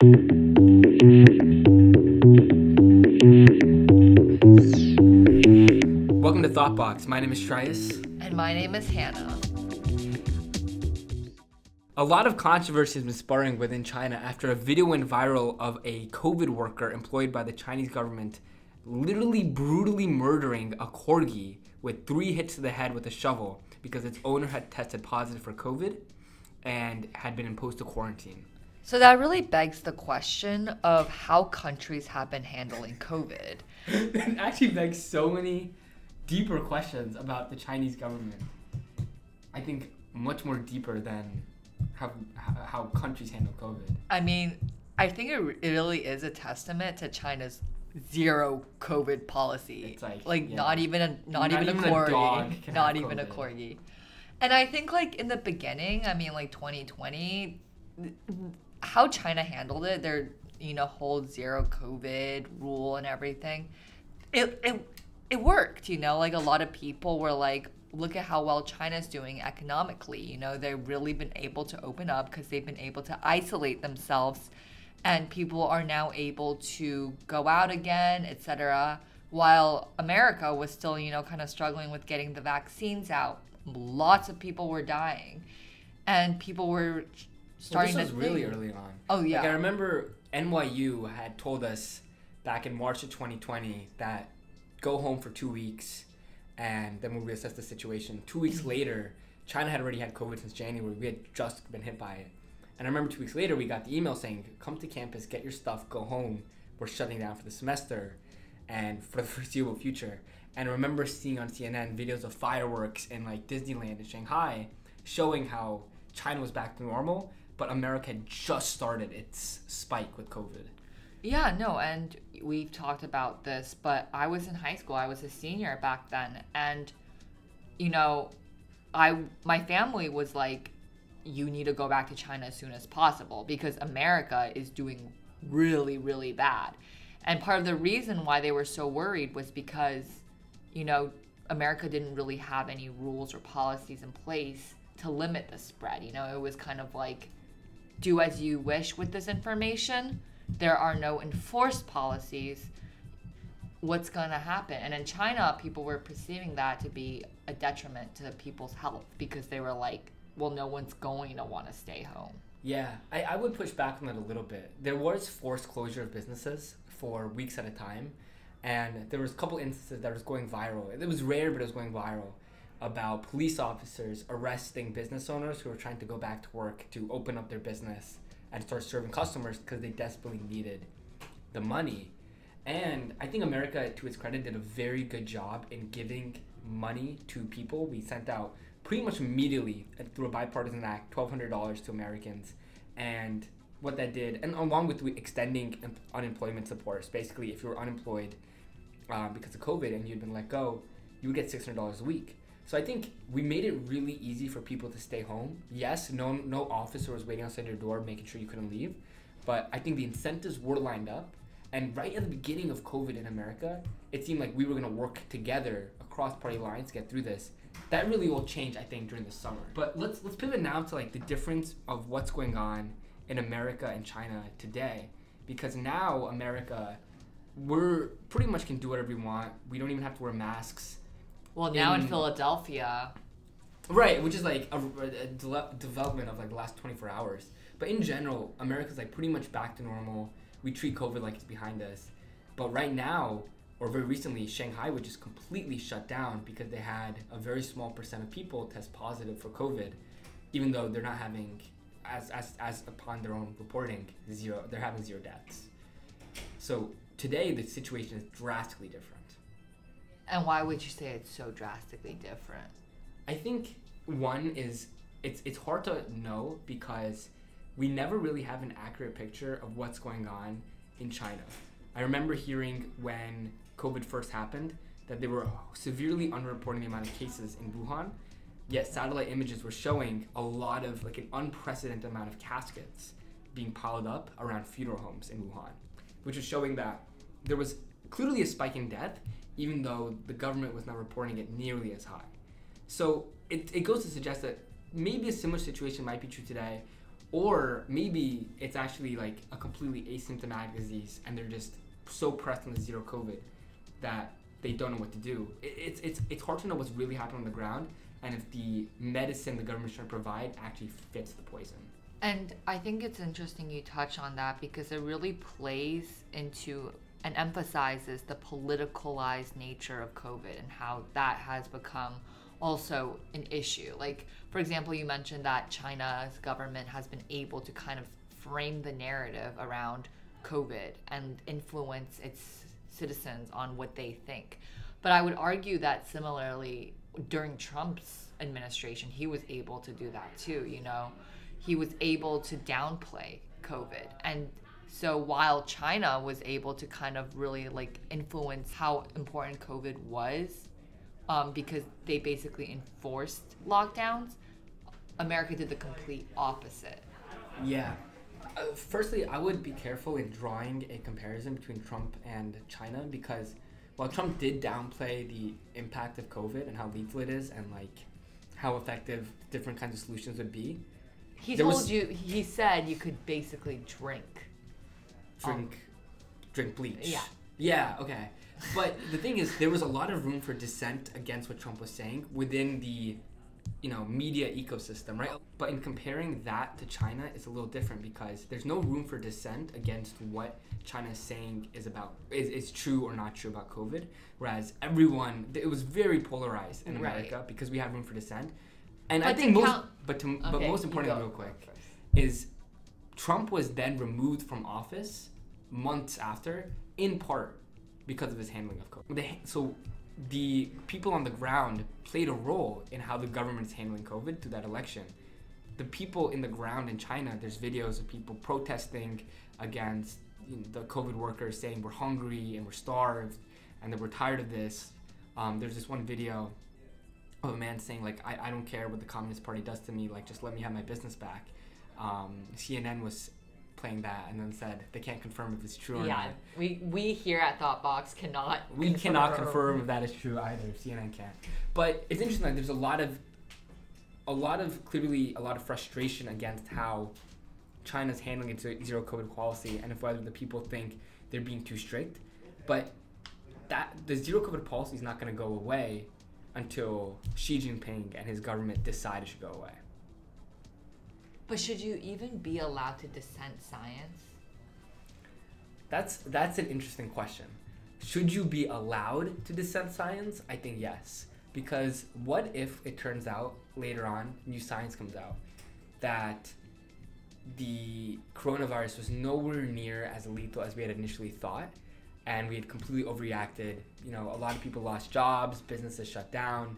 Welcome to Thoughtbox. My name is Shreyas. And my name is Hannah. A lot of controversy has been sparring within China after a video went viral of a COVID worker employed by the Chinese government literally brutally murdering a corgi with three hits to the head with a shovel because its owner had tested positive for COVID and had been imposed to quarantine. So that really begs the question of how countries have been handling COVID. it actually begs so many deeper questions about the Chinese government. I think much more deeper than how how countries handle COVID. I mean, I think it, it really is a testament to China's zero COVID policy. It's like, like yeah. not even a not, Not even, even a a corgi, dog can not even a corgi. And I think like in the beginning, I mean like 2020, how China handled it, their you know whole zero COVID rule and everything, it it it worked. You know, like a lot of people were like. Look at how well China's doing economically. You know, they've really been able to open up because they've been able to isolate themselves and people are now able to go out again, etc. While America was still, you know, kind of struggling with getting the vaccines out. Lots of people were dying, and people were Well, starting this was really think- early on. Oh, yeah. Like I remember NYU had told us back in March of 2020 that go home for two weeks, and then we'll reassess the situation. Two weeks Mm-hmm. later, China had already had COVID since January. We had just been hit by it, and I remember two weeks later we got the email saying, "Come to campus, get your stuff, go home. We're shutting down for the semester, and for the foreseeable future." And I remember seeing on CNN videos of fireworks in like Disneyland in Shanghai, showing how China was back to normal, but America just started its spike with COVID. Yeah, no, and we've talked about this, but I was in high school. I was a senior back then, and you know, I my family was like, "You need to go back to China as soon as possible because America is doing really, really bad." And part of the reason why they were so worried was because, you know, America didn't really have any rules or policies in place to limit the spread. You know, it was kind of like do as you wish with this information. There are no enforced policies. What's going to happen? And in China, people were perceiving that to be a detriment to people's health because they were like, well, no one's going to want to stay home. Yeah, I, I would push back on that a little bit. There was forced closure of businesses for weeks at a time, and there was a couple instances that was going viral. It was rare, but it was going viral about police officers arresting business owners who were trying to go back to work to open up their business and start serving customers because they desperately needed the money. And I think America, to its credit, did a very good job in giving money to people. We sent out pretty much immediately uh, through a bipartisan act $1,200 to Americans. And what that did, and along with extending em- unemployment supports, basically, if you were unemployed uh, because of COVID and you'd been let go, you would get $600 a week. So I think we made it really easy for people to stay home. Yes, no no officer was waiting outside your door making sure you couldn't leave, but I think the incentives were lined up. And right at the beginning of COVID in America, it seemed like we were gonna work together across party lines to get through this. That really will change, I think, during the summer. But let's let's pivot now to like the difference of what's going on in America and China today, because now America, we're pretty much can do whatever we want. We don't even have to wear masks. Well, now in In- Philadelphia, Right, which is like a, a de- development of like the last 24 hours. But in general, America's like pretty much back to normal. We treat COVID like it's behind us. But right now, or very recently, Shanghai was just completely shut down because they had a very small percent of people test positive for COVID, even though they're not having, as, as, as upon their own reporting, zero, they're having zero deaths. So today, the situation is drastically different. And why would you say it's so drastically different? I think one is it's it's hard to know because we never really have an accurate picture of what's going on in China. I remember hearing when COVID first happened that they were severely underreporting the amount of cases in Wuhan, yet satellite images were showing a lot of like an unprecedented amount of caskets being piled up around funeral homes in Wuhan, which was showing that there was clearly a spike in death, even though the government was not reporting it nearly as high. So it, it goes to suggest that maybe a similar situation might be true today, or maybe it's actually like a completely asymptomatic disease and they're just so pressed on the zero COVID that they don't know what to do. It, it's it's it's hard to know what's really happening on the ground and if the medicine the government's trying to provide actually fits the poison. And I think it's interesting you touch on that because it really plays into and emphasizes the politicalized nature of COVID and how that has become also an issue. Like, for example, you mentioned that China's government has been able to kind of frame the narrative around COVID and influence its citizens on what they think. But I would argue that similarly, during Trump's administration, he was able to do that too, you know? He was able to downplay COVID. And so while China was able to kind of really like influence how important COVID was, um, because they basically enforced lockdowns, America did the complete opposite. Yeah. Uh, firstly, I would be careful in drawing a comparison between Trump and China because while Trump did downplay the impact of COVID and how lethal it is and like how effective different kinds of solutions would be, He told was- you, he said you could basically drink. Drink drink bleach. yeah. Yeah, okay. But the thing is there was a lot of room for dissent against what Trump was saying within the you know, media ecosystem, right? But in comparing that to China, it's a little different because there's no room for dissent against what China is saying is about is, is true or not true about COVID. Whereas everyone, it was very polarized in Right. America because we have room for dissent. And I think most, count- but to, but most importantly, real quick, is Trump was then removed from office months after, in part because of his handling of COVID. So the people on the ground played a role in how the government's handling COVID through that election. The people in the ground in China, there's videos of people protesting against you know, the COVID workers saying we're hungry and we're starved and that we're tired of this. Um, there's this one video of a man saying like I, I don't care what the Communist Party does to me, like just let me have my business back. Um, CNN was playing that and then said they can't confirm if it's true or Yeah, not. we we here at Thoughtbox cannot. We cannot confirm if that is true either. CNN can't. But it's interesting. Like, there's a lot of, a lot of clearly a lot of frustration against how China's handling its zero COVID policy, and if whether the people think they're being too strict. But that the zero COVID policy is not going to go away until Xi Jinping and his government decide it should go away. But should you even be allowed to dissent science? That's that's an interesting question. Should you be allowed to dissent science? I think yes. Because what if it turns out later on, new science comes out, that the coronavirus was nowhere near as lethal as we had initially thought, and we had completely overreacted. You know, a lot of people lost jobs, businesses shut down,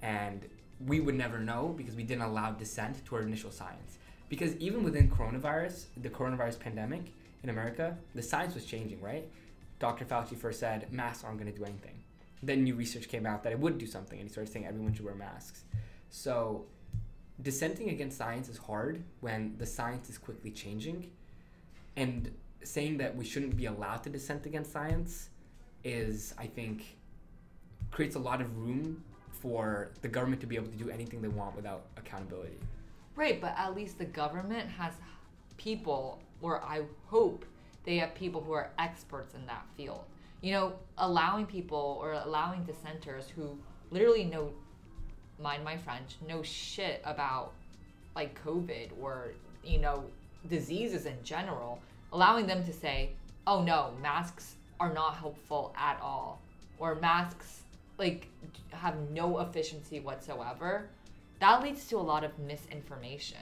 and we would never know because we didn't allow dissent to our initial science. Because even within coronavirus, the coronavirus pandemic in America, the science was changing, right? Dr. Fauci first said masks aren't going to do anything. Then new research came out that it would do something, and he started saying everyone should wear masks. So, dissenting against science is hard when the science is quickly changing, and saying that we shouldn't be allowed to dissent against science is, I think, creates a lot of room for the government to be able to do anything they want without accountability. Right, but at least the government has people, or I hope they have people who are experts in that field. You know, allowing people or allowing dissenters who literally know, mind my French, know shit about like COVID or, you know, diseases in general, allowing them to say, oh no, masks are not helpful at all, or masks like have no efficiency whatsoever that leads to a lot of misinformation.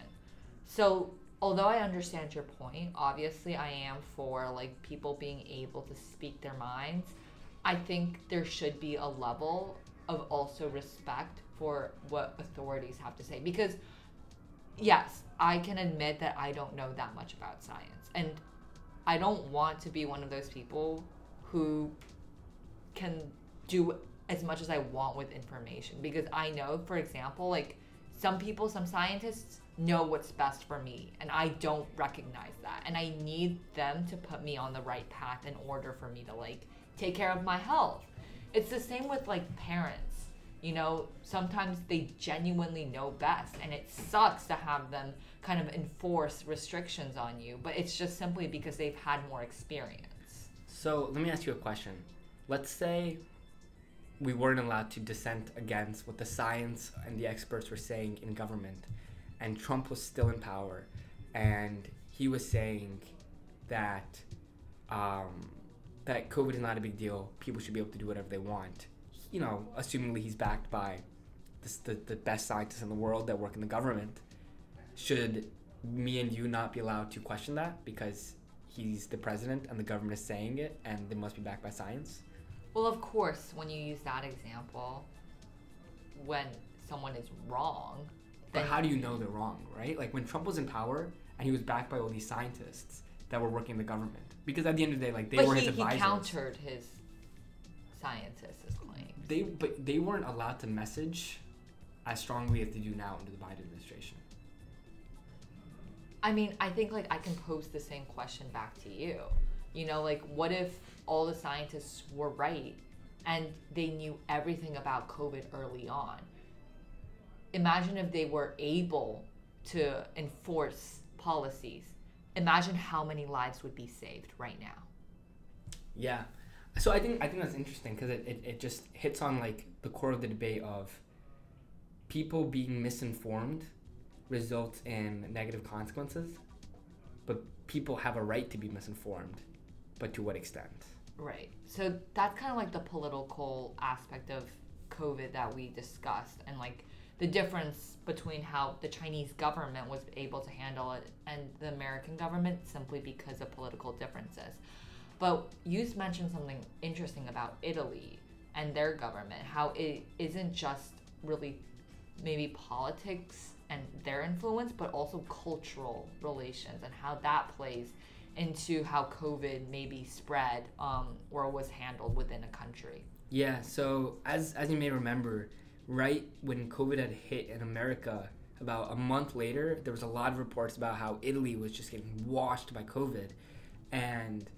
So, although I understand your point, obviously I am for like people being able to speak their minds. I think there should be a level of also respect for what authorities have to say because yes, I can admit that I don't know that much about science and I don't want to be one of those people who can do as much as I want with information because I know, for example, like some people, some scientists know what's best for me, and I don't recognize that. And I need them to put me on the right path in order for me to like take care of my health. It's the same with like parents. You know, sometimes they genuinely know best, and it sucks to have them kind of enforce restrictions on you, but it's just simply because they've had more experience. So let me ask you a question. Let's say we weren't allowed to dissent against what the science and the experts were saying in government, and Trump was still in power, and he was saying that um, that COVID is not a big deal. People should be able to do whatever they want. You know, assumingly he's backed by the, the, the best scientists in the world that work in the government. Should me and you not be allowed to question that because he's the president and the government is saying it and they must be backed by science? Well, of course, when you use that example, when someone is wrong, But how do you know they're wrong, right? Like when Trump was in power and he was backed by all these scientists that were working in the government. Because at the end of the day, like they but were he, his he advisors. countered his scientists' claims. They but they weren't allowed to message as strongly as they do now under the Biden administration. I mean, I think like I can pose the same question back to you. You know, like what if all the scientists were right and they knew everything about COVID early on? Imagine if they were able to enforce policies. Imagine how many lives would be saved right now. Yeah. So I think I think that's interesting because it, it, it just hits on like the core of the debate of people being misinformed results in negative consequences, but people have a right to be misinformed, but to what extent? Right. So that's kind of like the political aspect of COVID that we discussed and like the difference between how the Chinese government was able to handle it and the American government simply because of political differences. But you mentioned something interesting about Italy and their government, how it isn't just really maybe politics and their influence, but also cultural relations and how that plays into how COVID maybe spread um, or was handled within a country. Yeah, so as as you may remember, right when COVID had hit in America, about a month later, there was a lot of reports about how Italy was just getting washed by COVID, and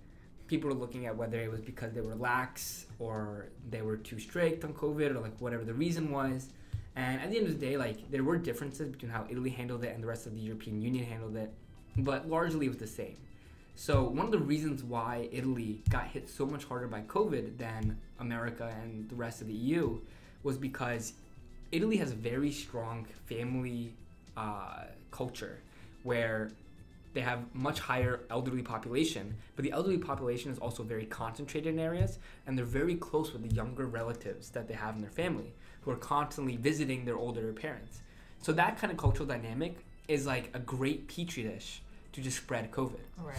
people were looking at whether it was because they were lax or they were too strict on COVID or like whatever the reason was. And at the end of the day, like there were differences between how Italy handled it and the rest of the European Union handled it, but largely it was the same. So one of the reasons why Italy got hit so much harder by COVID than America and the rest of the EU was because Italy has a very strong family uh, culture where they have much higher elderly population, but the elderly population is also very concentrated in areas, and they're very close with the younger relatives that they have in their family who are constantly visiting their older parents. So that kind of cultural dynamic is like a great petri dish to just spread COVID Right.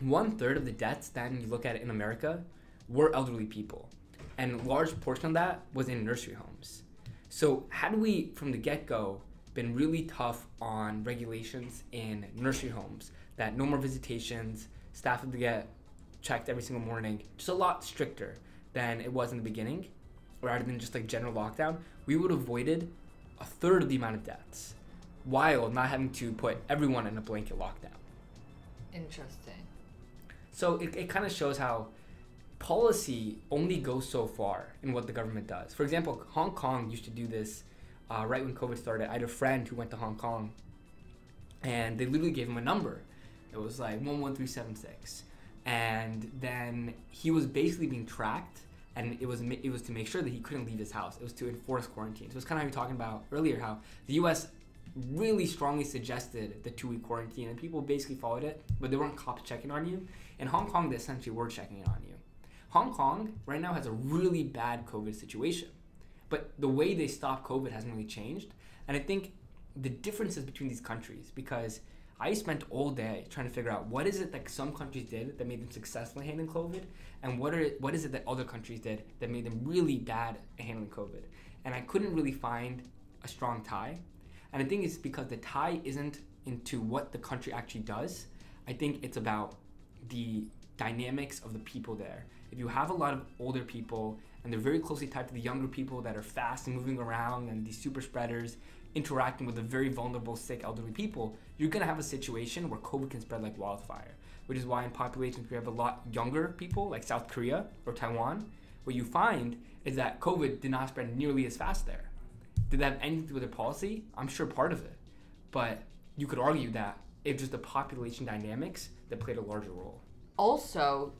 One third of the deaths then you look at it in America were elderly people, and a large portion of that was in nursery homes. So had we from the get go been really tough on regulations in nursery homes, that no more visitations, staff had to get checked every single morning, just a lot stricter than it was in the beginning, rather than just like general lockdown, we would have avoided a third of the amount of deaths, while not having to put everyone in a blanket lockdown. Interesting. So it, it kind of shows how policy only goes so far in what the government does. For example, Hong Kong used to do this uh, right when COVID started. I had a friend who went to Hong Kong, and they literally gave him a number. It was like one one three seven six, and then he was basically being tracked, and it was it was to make sure that he couldn't leave his house. It was to enforce quarantine. So it's kind of how you were talking about earlier, how the U.S. really strongly suggested the two week quarantine, and people basically followed it, but they weren't cops checking on you. In Hong Kong, they essentially were checking in on you. Hong Kong right now has a really bad COVID situation, but the way they stop COVID hasn't really changed. And I think the differences between these countries, because I spent all day trying to figure out what is it that some countries did that made them successful in handling COVID, and what are what is it that other countries did that made them really bad at handling COVID. And I couldn't really find a strong tie. And I think it's because the tie isn't into what the country actually does. I think it's about the dynamics of the people there. If you have a lot of older people and they're very closely tied to the younger people that are fast and moving around and these super spreaders interacting with the very vulnerable, sick, elderly people, you're gonna have a situation where COVID can spread like wildfire. Which is why in populations we have a lot younger people, like South Korea or Taiwan, what you find is that COVID did not spread nearly as fast there. Did that have anything to do with their policy? I'm sure part of it. But you could argue that it's just the population dynamics that played a larger role. Also,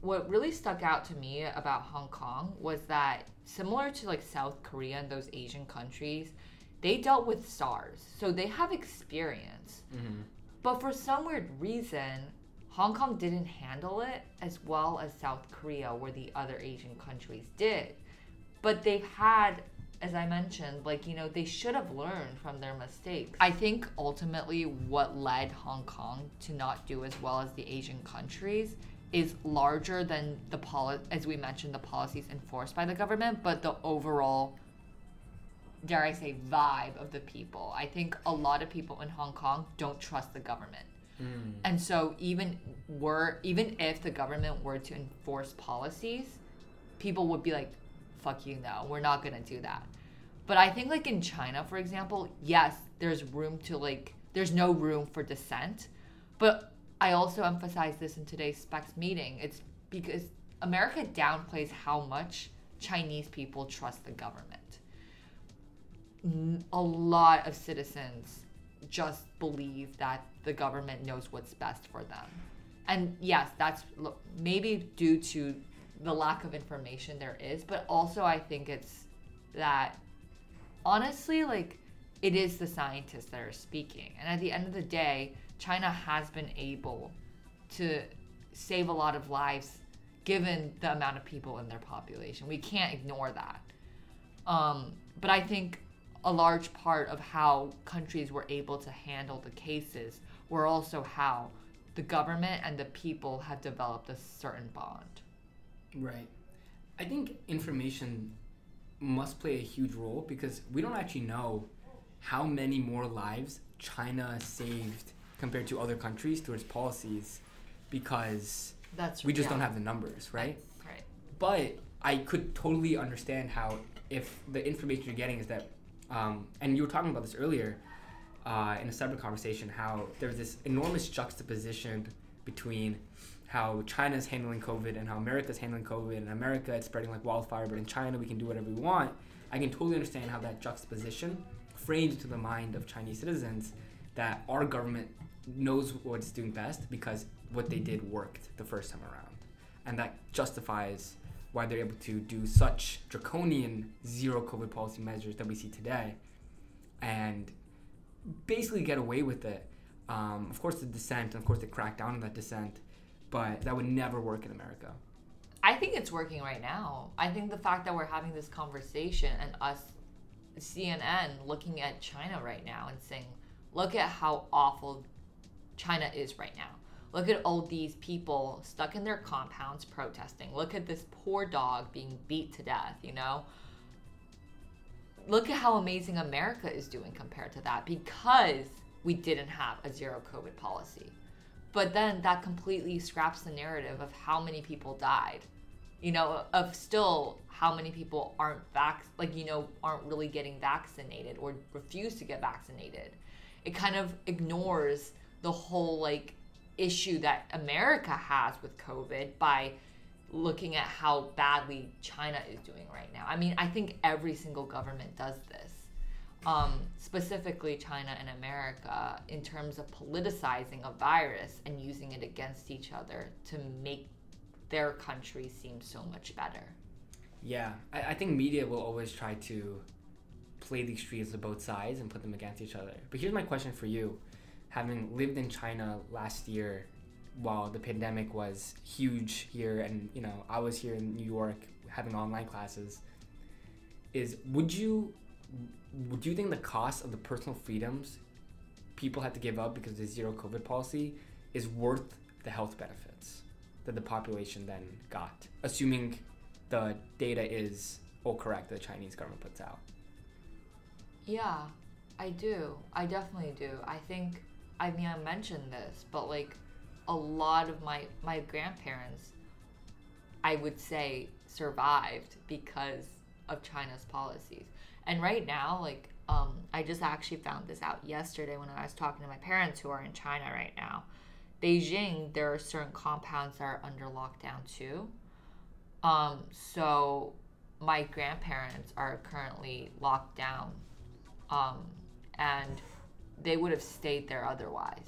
what really stuck out to me about Hong Kong was that similar to like South Korea and those Asian countries, they dealt with SARS. So they have experience. Mm-hmm. But for some weird reason, Hong Kong didn't handle it as well as South Korea, where the other Asian countries did. But they've had, as I mentioned, like, you know, they should have learned from their mistakes. I think ultimately what led Hong Kong to not do as well as the Asian countries is larger than the poli- as we mentioned the policies enforced by the government but the overall dare i say vibe of the people i think a lot of people in hong kong don't trust the government Mm. and so even were even if the government were to enforce policies people would be like fuck you no we're not to do that but i think like in china for example yes there's room to like there's no room for dissent but I also emphasize this in today's specs meeting. It's because America downplays how much Chinese people trust the government. A lot of citizens just believe that the government knows what's best for them. And yes, that's maybe due to the lack of information there is, but also I think it's that honestly, like, it is the scientists that are speaking. And at the end of the day, China has been able to save a lot of lives given the amount of people in their population. We can't ignore that. Um, but I think a large part of how countries were able to handle the cases were also how the government and the people have developed a certain bond. Right. I think information must play a huge role because we don't actually know how many more lives China saved compared to other countries through its policies because That's we just yeah. don't have the numbers, right? Right. But I could totally understand how if the information you're getting is that, um, and you were talking about this earlier uh, in a separate conversation, how there's this enormous juxtaposition between how China's handling COVID and how America's handling COVID, and America it's spreading like wildfire, but in China we can do whatever we want. I can totally understand how that juxtaposition frames into the mind of Chinese citizens that our government knows what it's doing best because what they did worked the first time around. And that justifies why they're able to do such draconian zero COVID policy measures that we see today and basically get away with it. Um, of course, the dissent, and of course, they crack down on that dissent, but that would never work in America. I think it's working right now. I think the fact that we're having this conversation and us, CNN, looking at China right now and saying, look at how awful China is right now. Look at all these people stuck in their compounds protesting. Look at this poor dog being beat to death, you know? Look at how amazing America is doing compared to that because we didn't have a zero COVID policy. But then that completely scraps the narrative of how many people died. You know, of still how many people aren't vac like you know aren't really getting vaccinated or refuse to get vaccinated. It kind of ignores the whole like issue that America has with COVID by looking at how badly China is doing right now. I mean, I think every single government does this. Um, specifically China and America in terms of politicizing a virus and using it against each other to make their country seem so much better. Yeah, I, I think media will always try to play the extremes of both sides and put them against each other. But here's my question for you. Having lived in China last year while the pandemic was huge here and you know, I was here in New York having online classes, is would you do you think the cost of the personal freedoms people had to give up because of the zero COVID policy is worth the health benefits that the population then got, assuming the data is all correct that the Chinese government puts out? Yeah, I do. I definitely do. I think I mean I mentioned this, but like a lot of my my grandparents I would say survived because of China's policies. And right now, like um, I just actually found this out yesterday when I was talking to my parents who are in China right now. Beijing, there are certain compounds that are under lockdown too. Um, so my grandparents are currently locked down, um, and they would have stayed there otherwise.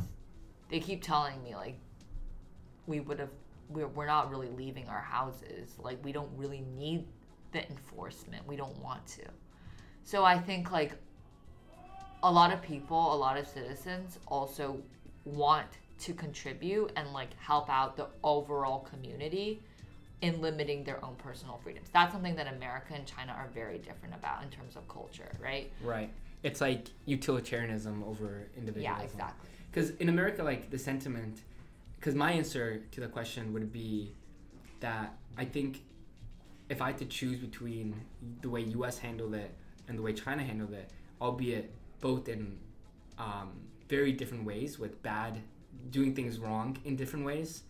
They keep telling me like we would have we're, we're not really leaving our houses like we don't really need the enforcement we don't want to so i think like a lot of people a lot of citizens also want to contribute and like help out the overall community in limiting their own personal freedoms that's something that america and china are very different about in terms of culture right Right. It's like utilitarianism over individualism. yeah exactly Because in America, like the sentiment, because my answer to the question would be that I think if I had to choose between the way U.S. handled it and the way China handled it, albeit both in um, very different ways with bad doing things wrong in different ways,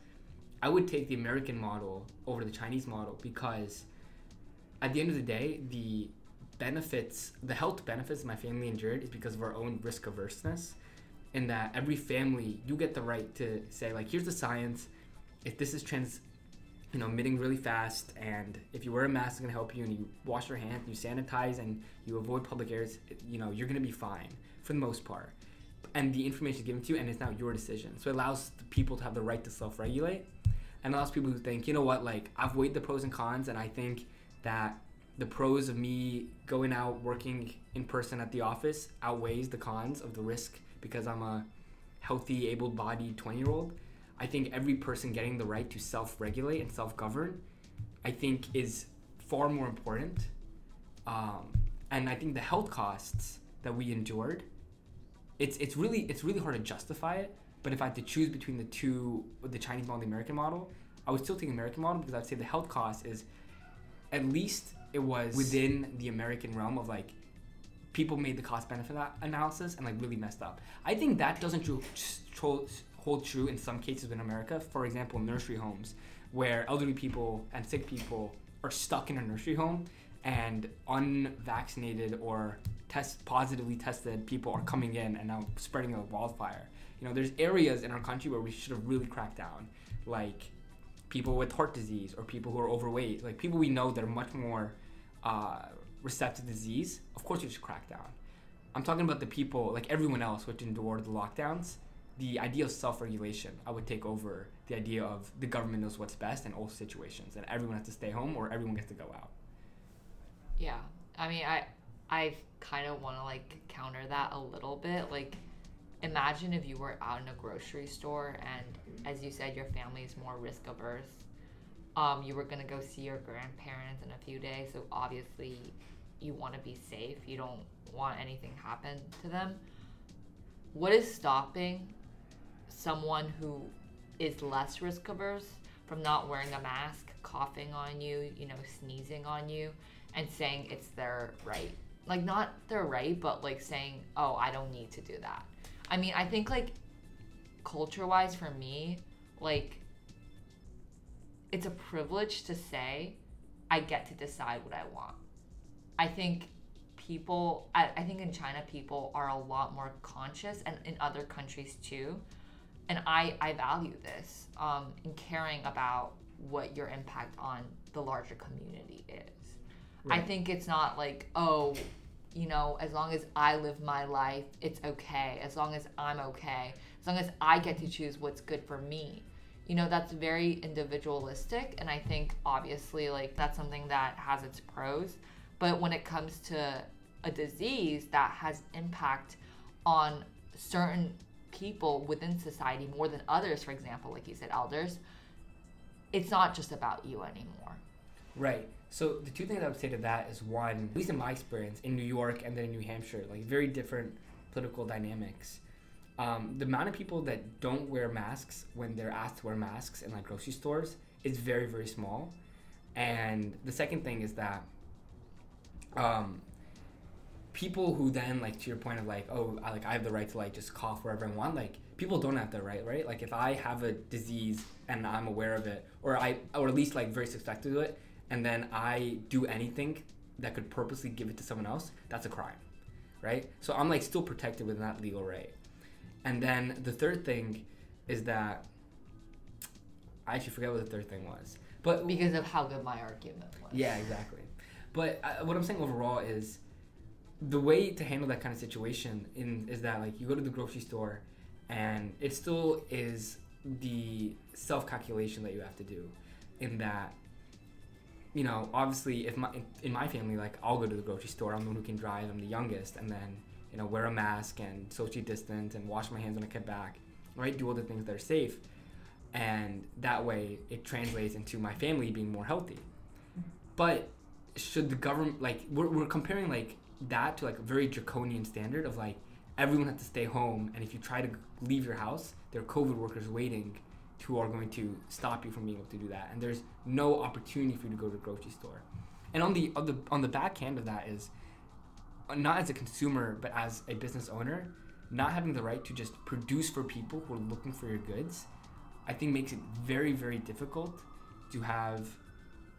I would take the American model over the Chinese model because at the end of the day, the benefits, the health benefits my family endured is because of our own risk averseness. In that every family, you get the right to say like, here's the science. If this is trans, you know, emitting really fast, and if you wear a mask, it's gonna help you, and you wash your hands, you sanitize, and you avoid public areas, you know, you're gonna be fine for the most part. And the information is given to you, and it's now your decision. So it allows people to have the right to self-regulate, and allows people who think, you know what, like I've weighed the pros and cons, and I think that the pros of me going out working in person at the office outweighs the cons of the risk because I'm a healthy, able-bodied 20-year-old. I think every person getting the right to self-regulate and self-govern, I think, is far more important. Um, and I think the health costs that we endured, it's it's really it's really hard to justify it. But if I had to choose between the two, the Chinese model and the American model, I would still take the American model because I'd say the health cost is at least it was within the American realm of like people made the cost benefit analysis and like really messed up. I think that doesn't tr- hold true in some cases in America. For example, nursery homes where elderly people and sick people are stuck in a nursery home and unvaccinated or test positively tested people are coming in and now spreading a wildfire. You know, there's areas in our country where we should have really cracked down, like people with heart disease or people who are overweight, like people we know that are much more uh, receptive to disease. Of course, we should crack down. I'm talking about the people, like everyone else, which endured the lockdowns. The idea of self-regulation, I would take over the idea of the government knows what's best in all situations, and everyone has to stay home or everyone gets to go out. Yeah, I mean, I, I kind of want to like counter that a little bit. Like, imagine if you were out in a grocery store and, as you said, your family is more risk averse. Um, you were gonna go see your grandparents in a few days, so obviously, you want to be safe. You don't want anything happen to them. What is stopping someone who is less risk averse from not wearing a mask, coughing on you, you know, sneezing on you, and saying it's their right? Like, not their right, but like saying, oh, I don't need to do that. I mean, I think like culture wise for me, like, it's a privilege to say I get to decide what I want. I think people, I, I think in China, people are a lot more conscious and in other countries too. And I, I value this um, in caring about what your impact on the larger community is. I think it's not like, oh, you know, as long as I live my life, it's okay. As long as I'm okay. As long as I get to choose what's good for me. You know, that's very individualistic. And I think obviously, like, that's something that has its pros. But when it comes to a disease that has impact on certain people within society more than others, for example, like you said, elders, it's not just about you anymore. Right. So the two things I would say to that is one, at least in my experience, in New York and then in New Hampshire, like very different political dynamics. Um, the amount of people that don't wear masks when they're asked to wear masks in like grocery stores is very very small. And the second thing is that um, people who then like to your point of like oh I, like I have the right to like just cough wherever I want like people don't have the right right like if I have a disease and I'm aware of it or I or at least like very suspected of it and then I do anything that could purposely give it to someone else that's a crime right so I'm like still protected within that legal right and then the third thing is that I actually forget what the third thing was. But because of how good my argument was. yeah, exactly. But uh, what I'm saying overall is the way to handle that kind of situation in is that like you go to the grocery store and it still is the self calculation that you have to do in that you know obviously if my in my family like I'll go to the grocery store. I'm the one who can drive. I'm the youngest. And then you know wear a mask and socially distance and wash my hands when I get back right? Do all the things that are safe. And that way it translates into my family being more healthy. Mm-hmm. But should the government like we're, we're comparing like that to like a very draconian standard of like everyone has to stay home and if you try to leave your house there are covid workers waiting who are going to stop you from being able to do that and there's no opportunity for you to go to the grocery store. And on the on the on the back end of that is uh, not as a consumer but as a business owner not having the right to just produce for people who are looking for your goods i think makes it very very difficult to have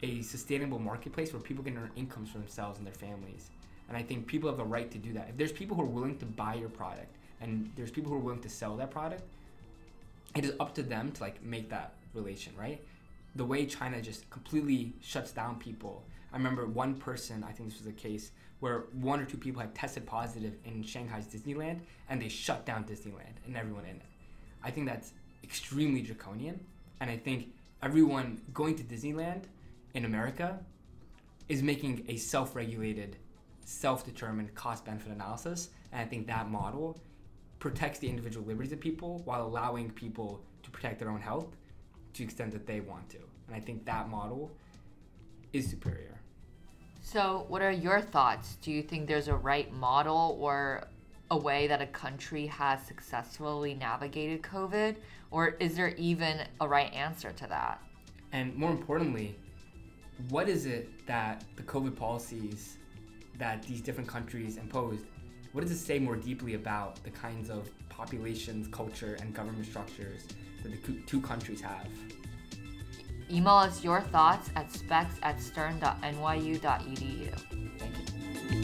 a sustainable marketplace where people can earn incomes for themselves and their families and I think people have the right to do that. If there's people who are willing to buy your product and there's people who are willing to sell that product, it is up to them to like make that relation, right? The way China just completely shuts down people. I remember one person, I think this was a case where one or two people had tested positive in Shanghai's Disneyland and they shut down Disneyland and everyone in it. I think that's extremely draconian and I think everyone going to Disneyland in America is making a self-regulated self-determined cost-benefit analysis and i think that model protects the individual liberties of people while allowing people to protect their own health to the extent that they want to and i think that model is superior So, what are your thoughts? Do you think there's a right model or a way that a country has successfully navigated COVID? Or is there even a right answer to that? and more importantly what is it that the covid policies that these different countries imposed what does it say more deeply about the kinds of populations culture and government structures that the two countries have Email us your thoughts at specs at stern.nyu.edu. thank you